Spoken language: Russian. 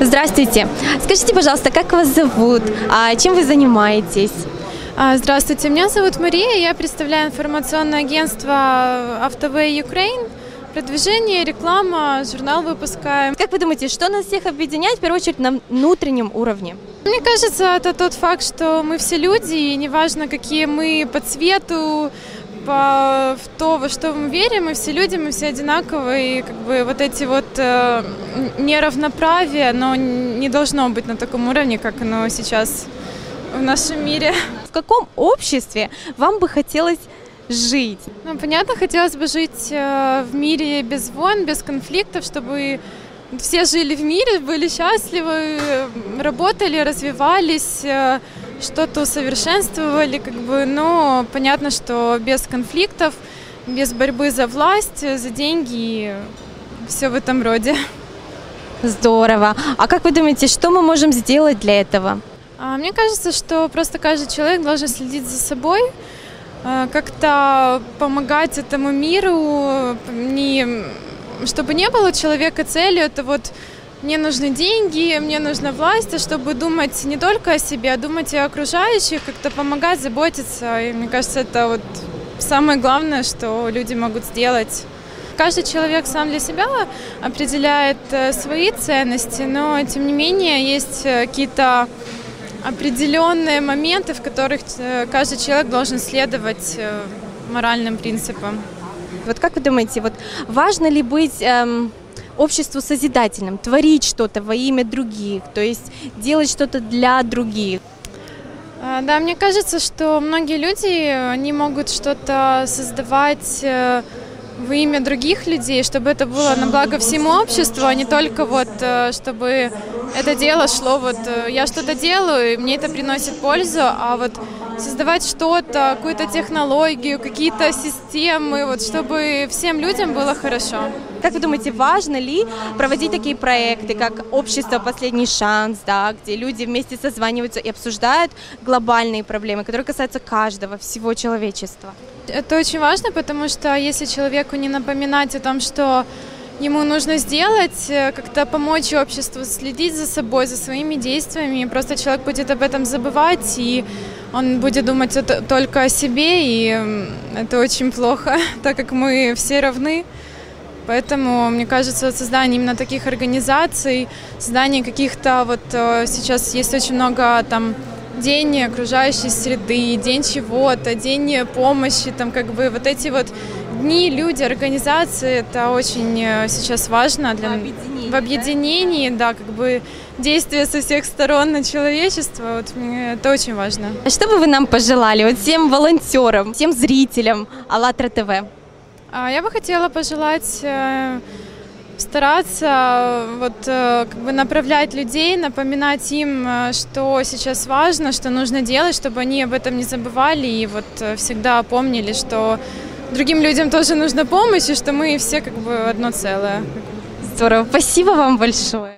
Здравствуйте. Скажите, пожалуйста, как вас зовут? А чем вы занимаетесь? А, Здравствуйте, меня зовут Мария, я представляю информационное агентство Автовей Ukraine. Продвижение, реклама, журнал выпускаем. Как вы думаете, что нас всех объединяет, в первую очередь, на внутреннем уровне? Мне кажется, это тот факт, что мы все люди, и неважно, какие мы по цвету, по в то, во что мы верим, мы все люди, мы все одинаковые, и как бы вот эти вот э, неравноправие, оно не должно быть на таком уровне, как оно сейчас в нашем мире. В каком обществе вам бы хотелось жить? Ну, понятно, хотелось бы жить э, в мире без войн, без конфликтов, чтобы все жили в мире, были счастливы, э, работали, развивались, э, что-то усовершенствовали, как бы, но понятно, что без конфликтов, без борьбы за власть, за деньги и все в этом роде. Здорово. А как вы думаете, что мы можем сделать для этого? А, Мне кажется, что просто каждый человек должен следить за собой, э, как-то помогать этому миру, не, чтобы не было человека целью, это вот мне нужны деньги, мне нужна власть, а чтобы думать не только о себе, а думать и о окружающих, как-то помогать, заботиться. И мне кажется, это вот самое главное, что люди могут сделать. Каждый человек сам для себя определяет э, свои ценности, но тем не менее есть э, какие-то определенные моменты, в которых э, каждый человек должен следовать моральным принципам. Вот как вы думаете, вот важно ли быть эм, обществу созидательным, творить что-то во имя других, то есть делать что-то для других? А, Да, мне кажется, что многие люди, они могут что-то создавать э, во имя других людей, чтобы это было на благо всему обществу, а не только вот, э, чтобы это дело шло вот, э, я что-то делаю, и мне это приносит пользу, а вот создавать что-то, какую-то технологию, какие-то системы, вот, чтобы всем людям было хорошо. Как вы думаете, важно ли проводить такие проекты, как общество «Последний шанс», да, где люди вместе созваниваются и обсуждают глобальные проблемы, которые касаются каждого, всего человечества? Это очень важно, потому что если человеку не напоминать о том, что ему нужно сделать, э, как-то помочь обществу следить за собой, за своими действиями, просто человек будет об этом забывать, и он будет думать только о себе, и это очень плохо, так как мы все равны. Поэтому, мне кажется, создание именно таких организаций, создание каких-то вот э, сейчас есть очень много там день окружающей среды, день чего-то, день помощи, там как бы вот эти вот дни, люди, организации, это очень э, сейчас важно для в объединении, да, как бы действия со всех сторон на человечество, вот мне это очень важно. А Что бы вы нам пожелали, вот всем волонтерам, всем зрителям АЛЛАТРА ТВ? А Я бы хотела пожелать э, стараться вот э, как бы направлять людей, напоминать им, что сейчас важно, что нужно делать, чтобы они об этом не забывали и вот всегда помнили, что другим людям тоже нужна помощь и что мы все как бы одно целое. Здорово, спасибо вам большое.